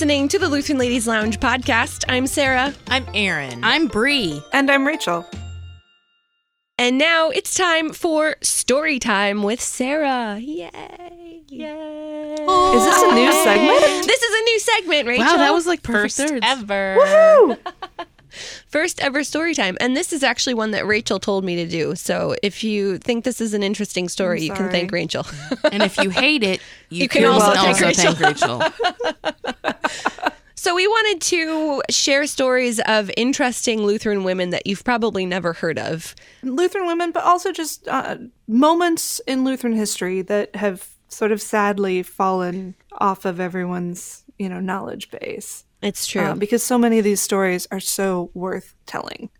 You're listening to the Lutheran Ladies Lounge podcast. I'm Sarah. I'm Erin. I'm Bri. And I'm Rachel. And now it's time for story time with Sarah. Yay. Yay. Is this a new segment? This is a new segment, Rachel. Wow, that was like perfect First thirds. ever. Woo! First ever story time. And this is actually one that Rachel told me to do. So if you think this is an interesting story, you can thank Rachel. And if you hate it, you, You can also thank Rachel. thank Rachel. So we wanted to share stories of interesting Lutheran women that you've probably never heard of. Lutheran women, but also just uh, moments in Lutheran history that have sort of sadly fallen off of everyone's, you know, knowledge base. It's true. Uh, because so many of these stories are so worth telling.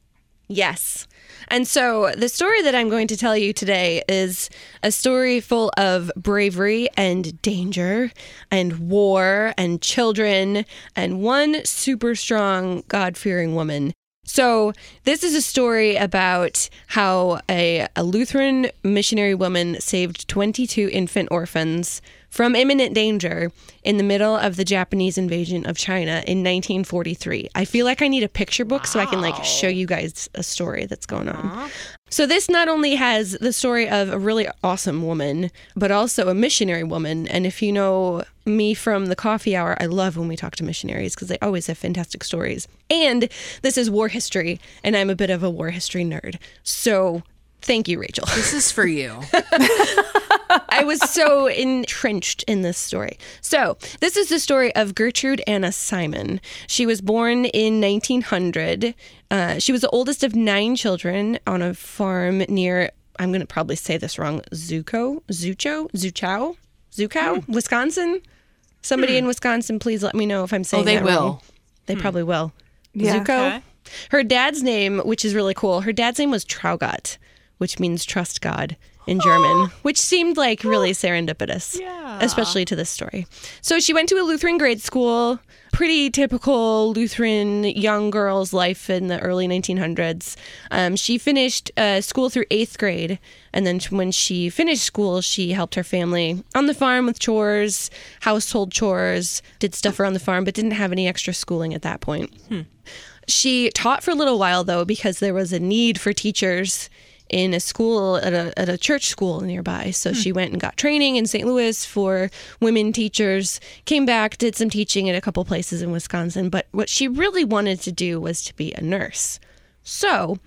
Yes. And so the story that I'm going to tell you today is a story full of bravery and danger and war and children and one super strong God fearing woman. So, this is a story about how a, a Lutheran missionary woman saved 22 infant orphans from imminent danger in the middle of the Japanese invasion of China in 1943. I feel like I need a picture book so I can like show you guys a story that's going on. Uh-huh. So this not only has the story of a really awesome woman, but also a missionary woman. And if you know me from the coffee hour, I love when we talk to missionaries because they always have fantastic stories. And this is war history, and I'm a bit of a war history nerd. So thank you, Rachel. This is for you. I was so entrenched in this story. So, this is the story of Gertrude Anna Simon. She was born in 1900. Uh, she was the oldest of nine children on a farm near, I'm going to probably say this wrong, Zuko, Zucho, Zuchow, Zuchow, hmm. Wisconsin. Somebody in hmm. Wisconsin, please let me know if I'm saying Oh, they that will. wrong. They hmm. probably will. Yeah. Zuko. Okay. Her dad's name, which is really cool, her dad's name was Traugott, which means trust God in German, which seemed like really serendipitous, Yeah. especially to this story. So she went to a Lutheran grade school, pretty typical Lutheran young girl's life in the early 1900s. Um, she finished uh, school through eighth grade, and then when she finished school, she helped her family on the farm with chores, household chores, did stuff around the farm, but didn't have any extra schooling at that point. She taught for a little while though because there was a need for teachers in a school at a, at a church school nearby. So hmm. she went and got training in St. Louis for women teachers, came back, did some teaching at a couple places in Wisconsin. But what she really wanted to do was to be a nurse. So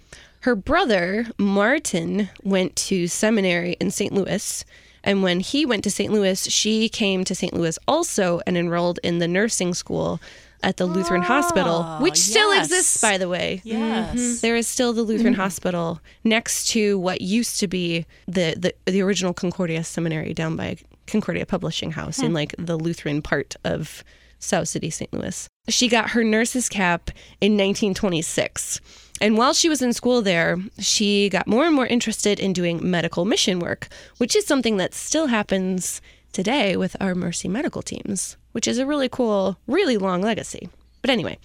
her brother, Martin, went to seminary in St. Louis. And when he went to St. Louis, she came to St. Louis also and enrolled in the nursing school at the Lutheran Hospital, ah, which still exists, by the way. Yes. Mm-hmm. There is still the Lutheran mm-hmm. Hospital next to what used to be the, the, the original Concordia Seminary down by Concordia Publishing House in like the Lutheran part of South City, St. Louis. She got her nurse's cap in 1926. And while she was in school there, she got more and more interested in doing medical mission work, which is something that still happens today with our Mercy medical teams, which is a really cool, really long legacy. But anyway,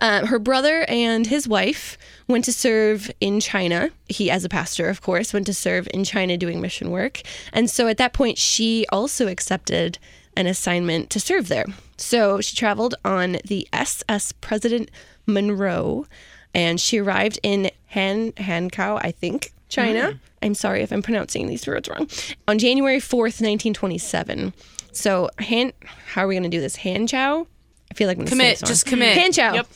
uh, her brother and his wife went to serve in China. He, as a pastor, of course, went to serve in China doing mission work. And so at that point, she also accepted an assignment to serve there. So she traveled on the SS President Monroe and she arrived in Han Hankow, I think, China. I'm sorry if I'm pronouncing these words wrong. On January 4th, 1927. So Han, how are we going to do this? Hand chow. I feel like I'm gonna Commit. Just commit. Hanchow. Yep.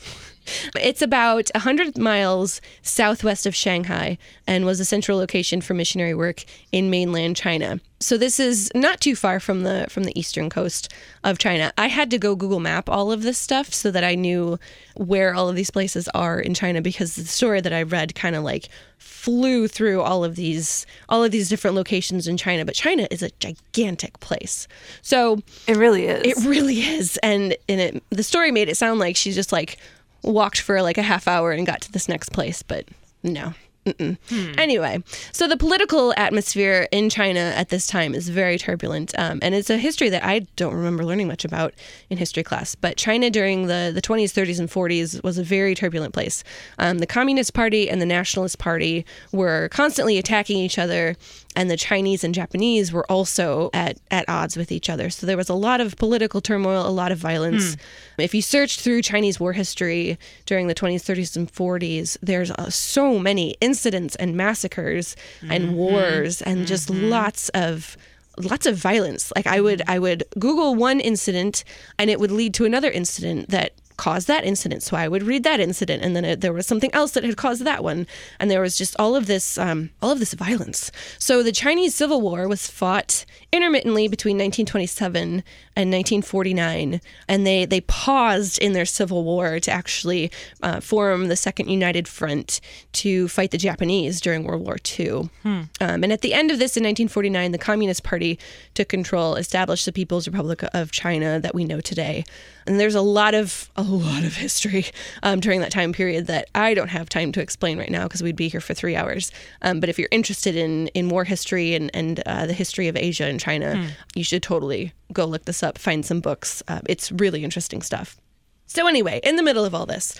It's about 100 miles southwest of Shanghai and was a central location for missionary work in mainland China. So this is not too far from the from the eastern coast of China. I had to go Google Map all of this stuff so that I knew where all of these places are in China because the story that I read kind of like flew through all of these all of these different locations in China, but China is a gigantic place. So It really is. it really is. And and it the story made it sound like she's just like walked for like a half hour and got to this next place, but no. Mm-mm. Anyway, so the political atmosphere in China at this time is very turbulent, um, and it's a history that I don't remember learning much about in history class. But China during the, the 20s, 30s, and 40s was a very turbulent place. Um, the Communist Party and the Nationalist Party were constantly attacking each other and the Chinese and Japanese were also at, at odds with each other. So there was a lot of political turmoil, a lot of violence. Hmm. If you search through Chinese war history during the 20s, 30s, and 40s, there's uh, so many incidents and massacres and mm-hmm. wars and just mm-hmm. lots of lots of violence like i would i would google one incident and it would lead to another incident that caused that incident. So i would read that incident and then it, there was something else that had caused that one. And there was just all of this um, all of this violence. So the chinese civil war was fought intermittently between 1927 and 1949 and they they paused in their civil war to actually uh, form the second united front to fight the japanese during world war ii um, and at the end of this in 1949 the communist party took control established the people's republic of china that we know today. And there's a lot of a lot of history um, during that time period that I don't have time to explain right now because we'd be here for three hours. Um, but if you're interested in in war history and and uh, the history of Asia and China, you should totally go look this up. Find some books. Uh, it's really interesting stuff. So anyway, in the middle of all this.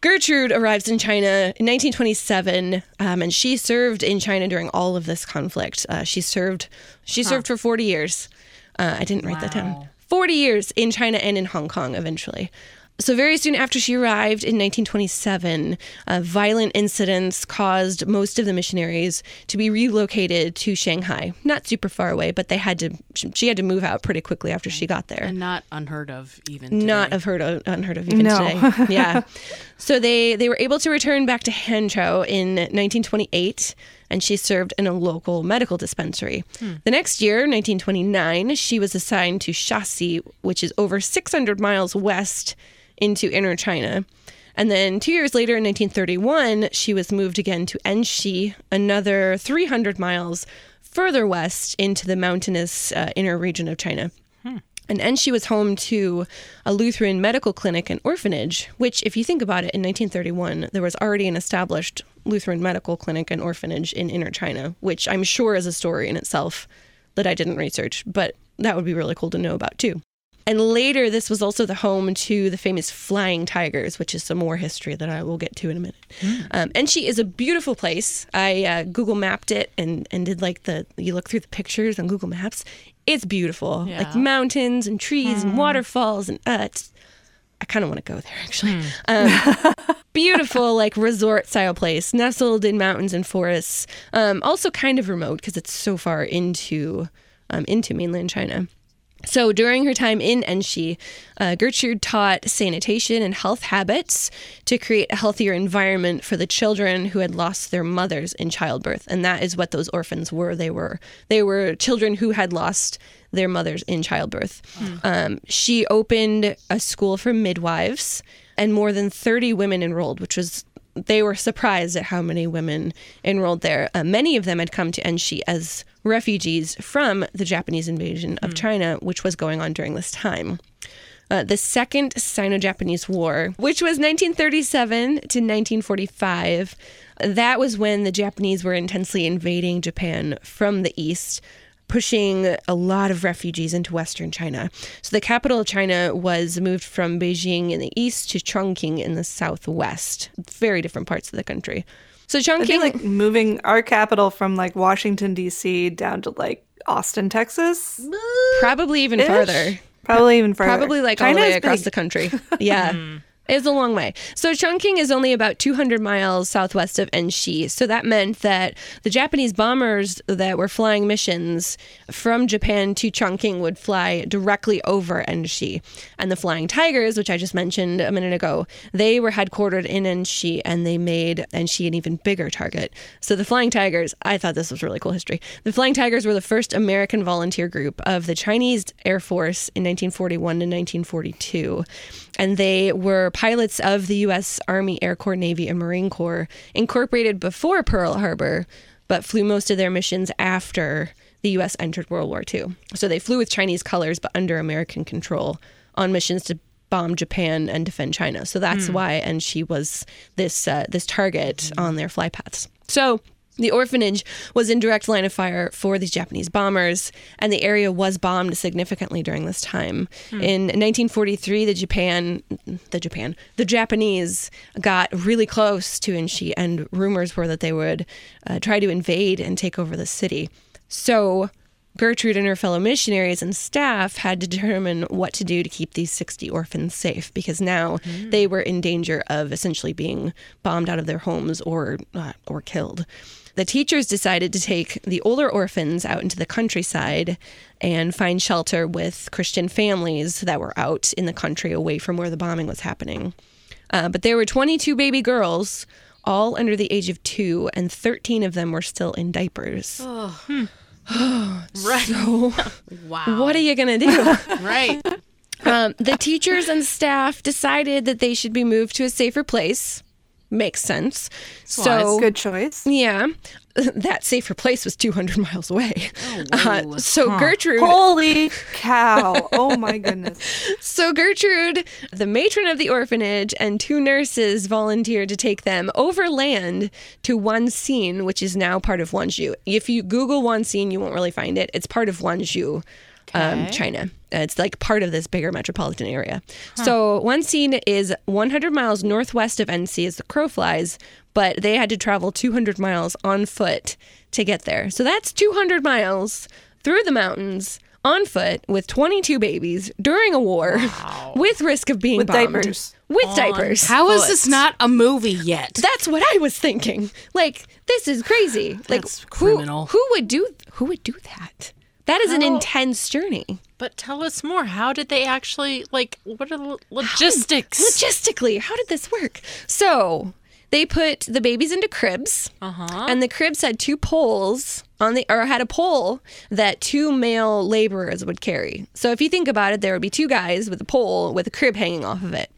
Gertrude arrives in China in 1927, um, and she served in China during all of this conflict. Uh, she served she served for 40 years. Uh, I didn't write that down. 40 years in China and in Hong Kong eventually. So, very soon after she arrived in 1927, uh, violent incidents caused most of the missionaries to be relocated to Shanghai. Not super far away, but they had to. She had to move out pretty quickly after she got there. And not unheard of even. Today. Not of heard of, unheard of even No. today. Yeah. so they they were able to return back to Hangzhou in 1928, and she served in a local medical dispensary. The next year, 1929, she was assigned to Shaxi, which is over 600 miles west into inner China. And then two years later, in 1931, she was moved again to Enshi, another 300 miles further west into the mountainous uh, inner region of China. And Enshi was home to a Lutheran medical clinic and orphanage, which, if you think about it, in 1931, there was already an established Lutheran medical clinic and orphanage in inner China, which I'm sure is a story in itself that I didn't research, but that would be really cool to know about too. And later, this was also the home to the famous Flying Tigers, which is some more history that I will get to in a minute. Um, Enshi is a beautiful place. I uh, Google mapped it and, and did like the, you look through the pictures on Google Maps. It's beautiful. Yeah. Like mountains and trees and waterfalls. And uh, it's, I kind of want to go there actually. Um, beautiful, like resort style place, nestled in mountains and forests. Um, also kind of remote because it's so far into um, into mainland China. So during her time in Enshi, uh, Gertrude taught sanitation and health habits to create a healthier environment for the children who had lost their mothers in childbirth, and that is what those orphans were. They were they were children who had lost their mothers in childbirth. Um, she opened a school for midwives, and more than thirty women enrolled, which was they were surprised at how many women enrolled there. Uh, many of them had come to Enshi as refugees from the Japanese invasion of China, which was going on during this time. Uh, the Second Sino Japanese War, which was 1937 to 1945, that was when the Japanese were intensely invading Japan from the east pushing a lot of refugees into Western China. So the capital of China was moved from Beijing in the east to Chongqing in the southwest. Very different parts of the country. So It'd be Chongqing, like moving our capital from like Washington D.C. down to like Austin, Texas. probably even farther. Probably even further. Probably like all the way across big. the country. Yeah. Hmm. It's a long way. So Chongqing is only about 200 miles southwest of Enshi. So that meant that the Japanese bombers that were flying missions from Japan to Chongqing would fly directly over Enshi. And the Flying Tigers, which I just mentioned a minute ago, they were headquartered in Enshi and they made Enshi an even bigger target. So the Flying Tigers, I thought this was really cool history. The Flying Tigers were the first American volunteer group of the Chinese Air Force in 1941 to 1942 and they were pilots of the U.S. Army, Air Corps, Navy, and Marine Corps, incorporated before Pearl Harbor, but flew most of their missions after the U.S. entered World War II. So they flew with Chinese colors, but under American control on missions to bomb Japan and defend China. So that's why, and she was this uh, this target on their fly paths. So The orphanage was in direct line of fire for these Japanese bombers, and the area was bombed significantly during this time. In 1943, the Japan, the Japan, the Japanese got really close to Enshi, and rumors were that they would uh, try to invade and take over the city. So Gertrude and her fellow missionaries and staff had to determine what to do to keep these 60 orphans safe because now they were in danger of essentially being bombed out of their homes or uh, or killed. The teachers decided to take the older orphans out into the countryside and find shelter with Christian families that were out in the country away from where the bombing was happening. Uh, but there were 22 baby girls, all under the age of two, and 13 of them were still in diapers. Right. wow. What are you going to do? Right. um, the teachers and staff decided that they should be moved to a safer place. Makes sense. So, Good choice. yeah, that safer place was 200 miles away. uh, whoa. so Gertrude, Holy cow. Oh my goodness. so Gertrude, the matron of the orphanage, and two nurses volunteered to take them overland to Wonsin, which is now part of Wonju. If you Google Wonsin, you won't really find it. It's part of Wonju, um, China. Uh, It's like part of this bigger metropolitan area. So Wonsin is 100 miles northwest of Enshi as the crow flies, but they had to travel 200 miles on foot to get there. So that's 200 miles through the mountains on foot with 22 babies during a war with risk of being With bombed. diapers. With diapers. How is this not a movie yet? That's what I was thinking. Like this is crazy. like That's who- criminal. Who, would do who would do that? That is an intense journey. But tell us more. How did they actually like? What are the logistics? Logistically, how did this work? So they put the babies into cribs, Uh-huh. and the cribs had two poles on the, or had a pole that two male laborers would carry. So if you think about it, there would be two guys with a pole with a crib hanging off of it.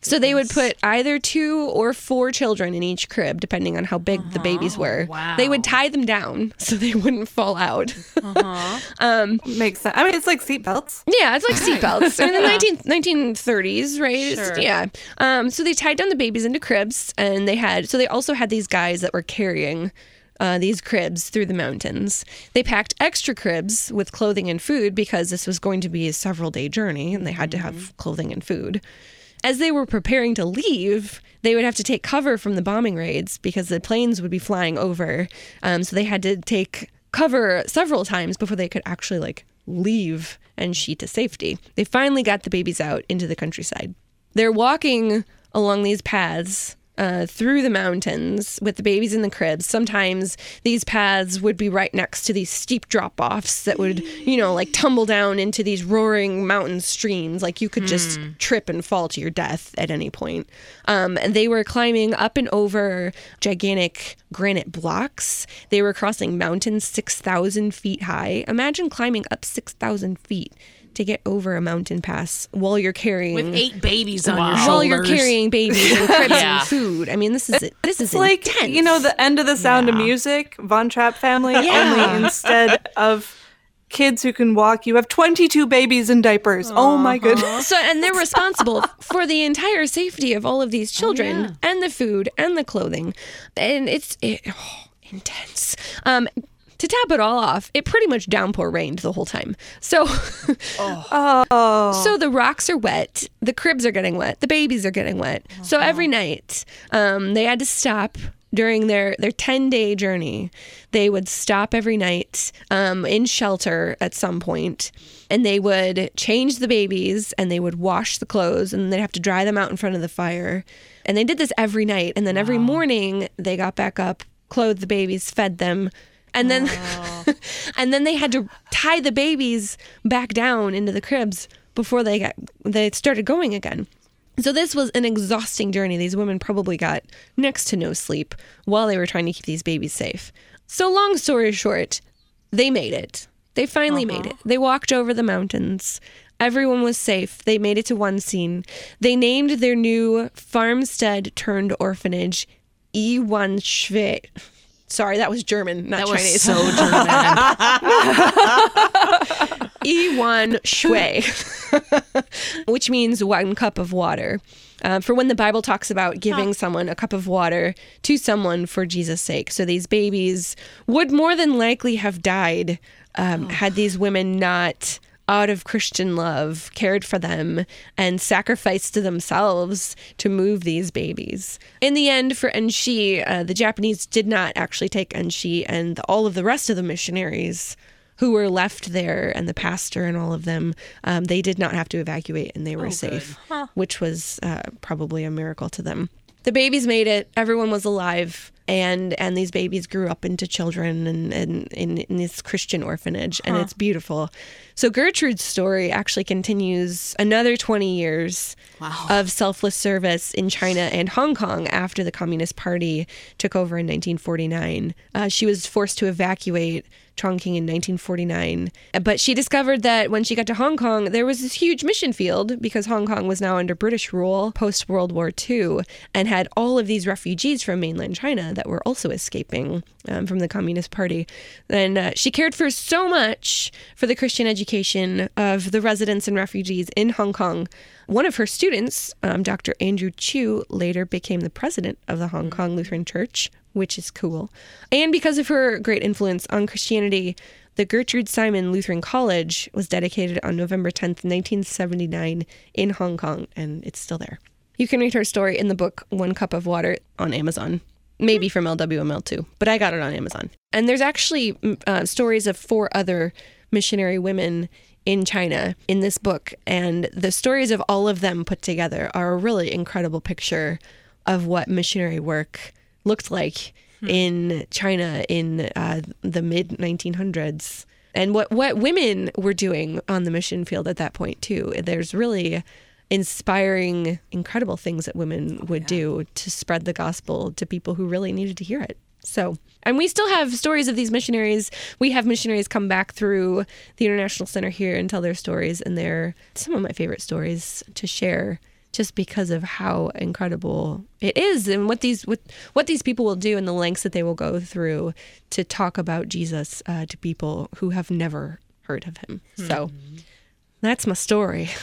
So they would put either two or four children in each crib, depending on how big the babies were. Wow. They would tie them down so they wouldn't fall out. Makes sense. I mean, it's like seatbelts. Yeah, it's like seatbelts. in the 19, 1930s, right? Sure. Yeah. Um, so they tied down the babies into cribs, and they had, so they also had these guys that were carrying uh, these cribs through the mountains. They packed extra cribs with clothing and food because this was going to be a several day journey, and they had to have clothing and food. As they were preparing to leave, they would have to take cover from the bombing raids because the planes would be flying over. Um, so they had to take cover several times before they could actually like leave Enshi to safety. They finally got the babies out into the countryside. They're walking along these paths uh, through the mountains with the babies in the cribs. Sometimes these paths would be right next to these steep drop offs that would, you know, like tumble down into these roaring mountain streams. Like you could just trip and fall to your death at any point. Um, and they were climbing up and over gigantic granite blocks. They were crossing mountains 6,000 feet high. Imagine climbing up 6,000 feet to get over a mountain pass while you're carrying With eight babies on your shoulders. while you're carrying babies and cribs Yeah. and food. I mean, this is this is like, intense. you know, the end of the sound of music, Von Trapp family, Yeah. only instead of kids who can walk, you have 22 babies in diapers. Oh my goodness. so and they're responsible for the entire safety of all of these children yeah. and the food and the clothing, and it's it, oh, intense. Um, to top it all off, it pretty much downpour rained the whole time. So, Oh. so the rocks are wet, the cribs are getting wet, the babies are getting wet. So every night, um, they had to stop during their their 10 day journey. They would stop every night um, in shelter at some point, and they would change the babies and they would wash the clothes and they'd have to dry them out in front of the fire. And they did this every night. And then every morning they got back up, clothed the babies, fed them. And then, and then they had to tie the babies back down into the cribs before they got they started going again. So this was an exhausting journey. These women probably got next to no sleep while they were trying to keep these babies safe. So long story short, they made it. They finally made uh-huh. it. They walked over the mountains. Everyone was safe. They made it to Wonsin. They named their new farmstead turned orphanage E1 Schwe. Sorry, that was German, not That was Chinese. so German. E1 Shui. which means one cup of water. Uh, for when the Bible talks about giving someone a cup of water to someone for Jesus' sake. So these babies would more than likely have died um, had these women not, out of Christian love, cared for them and sacrificed to themselves to move these babies. In the end, for Enshi, uh, the Japanese did not actually take Enshi, and all of the rest of the missionaries who were left there and the pastor and all of them, um, they did not have to evacuate and they were safe, which was uh, probably a miracle to them. The babies made it. Everyone was alive, and and these babies grew up into children and, in, in this Christian orphanage, and it's beautiful. So Gertrude's story actually continues another twenty years of selfless service in China and Hong Kong after the Communist Party took over in 1949. Uh, she was forced to evacuate Chongqing in 1949. But she discovered that when she got to Hong Kong, there was this huge mission field because Hong Kong was now under British rule post World War II and had all of these refugees from mainland China that were also escaping um, from the Communist Party. And uh, she cared for so much for the Christian education of the residents and refugees in Hong Kong. One of her students, um, Dr. Andrew Chu, later became the president of the Hong Kong Lutheran Church, which is cool. And because of her great influence on Christianity, the Gertrude Simon Lutheran College was dedicated on November 10th, 1979, in Hong Kong, and it's still there. You can read her story in the book One Cup of Water on Amazon. Maybe from LWML too, but I got it on Amazon. And there's actually mm, uh, stories of four other missionary women in China in this book. And the stories of all of them put together are a really incredible picture of what missionary work looked like in China in uh, the mid 1900s. And what, what women were doing on the mission field at that point, too. There's really inspiring, incredible things that women would do to spread the gospel to people who really needed to hear it. So, and we still have stories of these missionaries. We have missionaries come back through the International Center here and tell their stories, and they're some of my favorite stories to share just because of how incredible it is and what these what, what these people will do and the lengths that they will go through to talk about Jesus uh, to people who have never heard of him. So that's my story.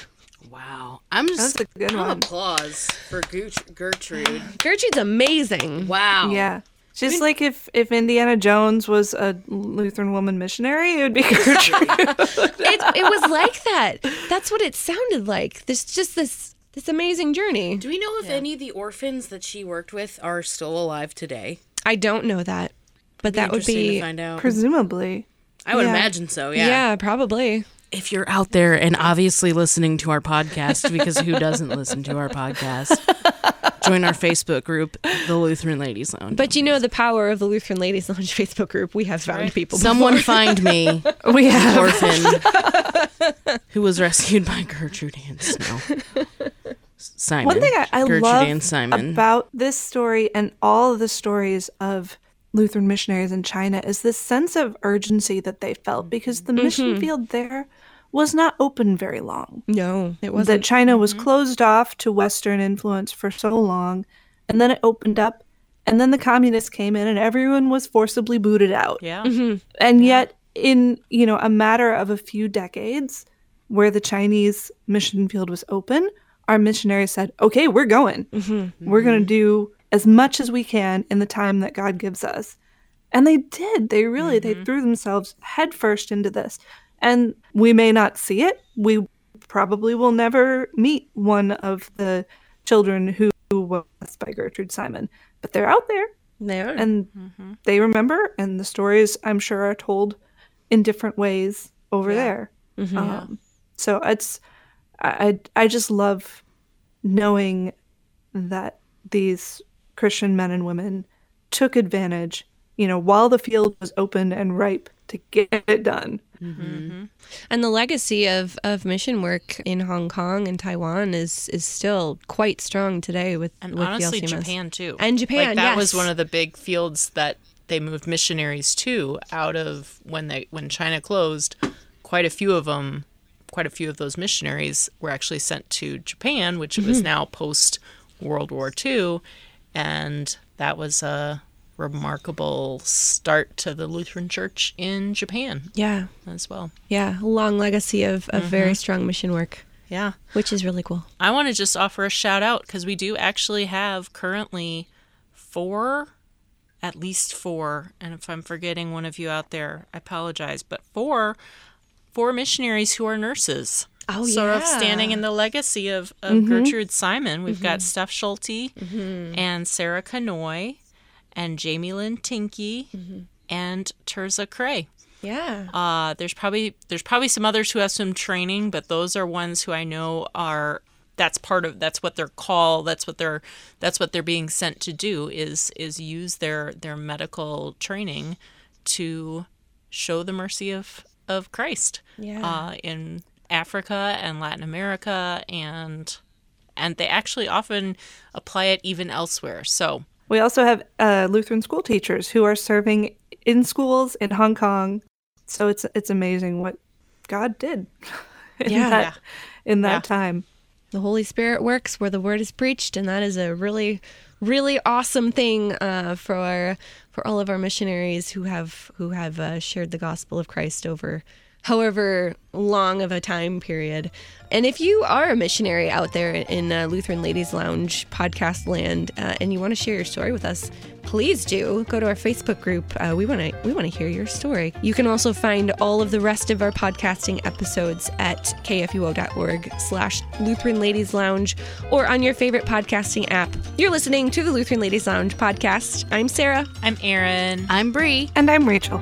Wow. I'm just That's a good one. applause for Gert- Gertrude. Gertrude's amazing. Wow. Yeah. Just like if, if Indiana Jones was a Lutheran woman missionary, it would be Gertrude. It, it was like that. That's what it sounded like. There's just this this amazing journey. Do we know if any of the orphans that she worked with are still alive today? I don't know that, but that would be to find out. Presumably. I would yeah. imagine so. yeah. Yeah. probably. If you're out there and obviously listening to our podcast, because who doesn't listen to our podcast? Join our Facebook group, the Lutheran Ladies Lounge. But you know the power of the Lutheran Ladies Lounge Facebook group. We have found people. Someone find me We have. orphan who was rescued by Gertrude Ann Snow. Simon. One thing I, I love Simon. about this story and all of the stories of Lutheran missionaries in China is this sense of urgency that they felt because the mission mm-hmm. field there was not open very long. No, it That wasn't. China was mm-hmm. closed off to Western influence for so long, and then it opened up, and then the communists came in, and everyone was forcibly booted out. yeah. Mm-hmm. And yet, in you know a matter of a few decades, where the Chinese mission field was open, our missionaries said, "Okay, we're going. Mm-hmm. We're going to do as much as we can in the time that God gives us." And they did. They really they threw themselves headfirst into this. And we may not see it. We probably will never meet one of the children who was by Gertrude Simon, but they're out there. There. and they remember and the stories i'm sure are told in different ways over there. Um, so it's I i just love knowing that these christian men and women took advantage you know while the field was open and ripe to get it done And the legacy of, of mission work in Hong Kong and Taiwan is is still quite strong today with, And with honestly, the LCMS. Japan too. And Japan, like that was one of the big fields that they moved missionaries to out of when they when China closed. Quite a few of them, quite a few of those missionaries were actually sent to Japan, which was Mm-hmm. now post World War II, and that was a remarkable start to the Lutheran Church in Japan Yeah, as well. yeah, a long legacy of, of mm-hmm. very strong mission work. Yeah. which is really cool. I want to just offer a shout out because we do actually have currently four, at least four, and if I'm forgetting one of you out there, I apologize, but four, four missionaries who are nurses. Oh, sort of standing in the legacy of, of mm-hmm. Gertrude Simon. We've got mm-hmm. Steph Schulte and Sarah Canoy and Jamie Lynn Tinky and Terza Cray. Yeah. Uh, there's probably there's probably some others who have some training, but those are ones who I know are that's part of that's what their call that's what they're that's what they're being sent to do is is use their their medical training to show the mercy of of Christ Yeah. uh, in Africa and Latin America and and they actually often apply it even elsewhere. So We also have uh, Lutheran school teachers who are serving in schools in Hong Kong. So it's it's amazing what God did in Yeah. that, in that Yeah. time. the Holy Spirit works where the word is preached, and that is a really, really awesome thing uh, for our, for all of our missionaries who have who have uh, shared the gospel of Christ over however long of a time period. And if you are a missionary out there in uh, Lutheran Ladies Lounge podcast land, uh, and you want to share your story with us, please do go to our Facebook group. Uh, we want to we want to hear your story. You can also find all of the rest of our podcasting episodes at kfuo.org/slash Lutheran Ladies Lounge or on your favorite podcasting app. You're listening to the Lutheran Ladies Lounge podcast. I'm Sarah. I'm Erin. I'm Bri. And I'm Rachel.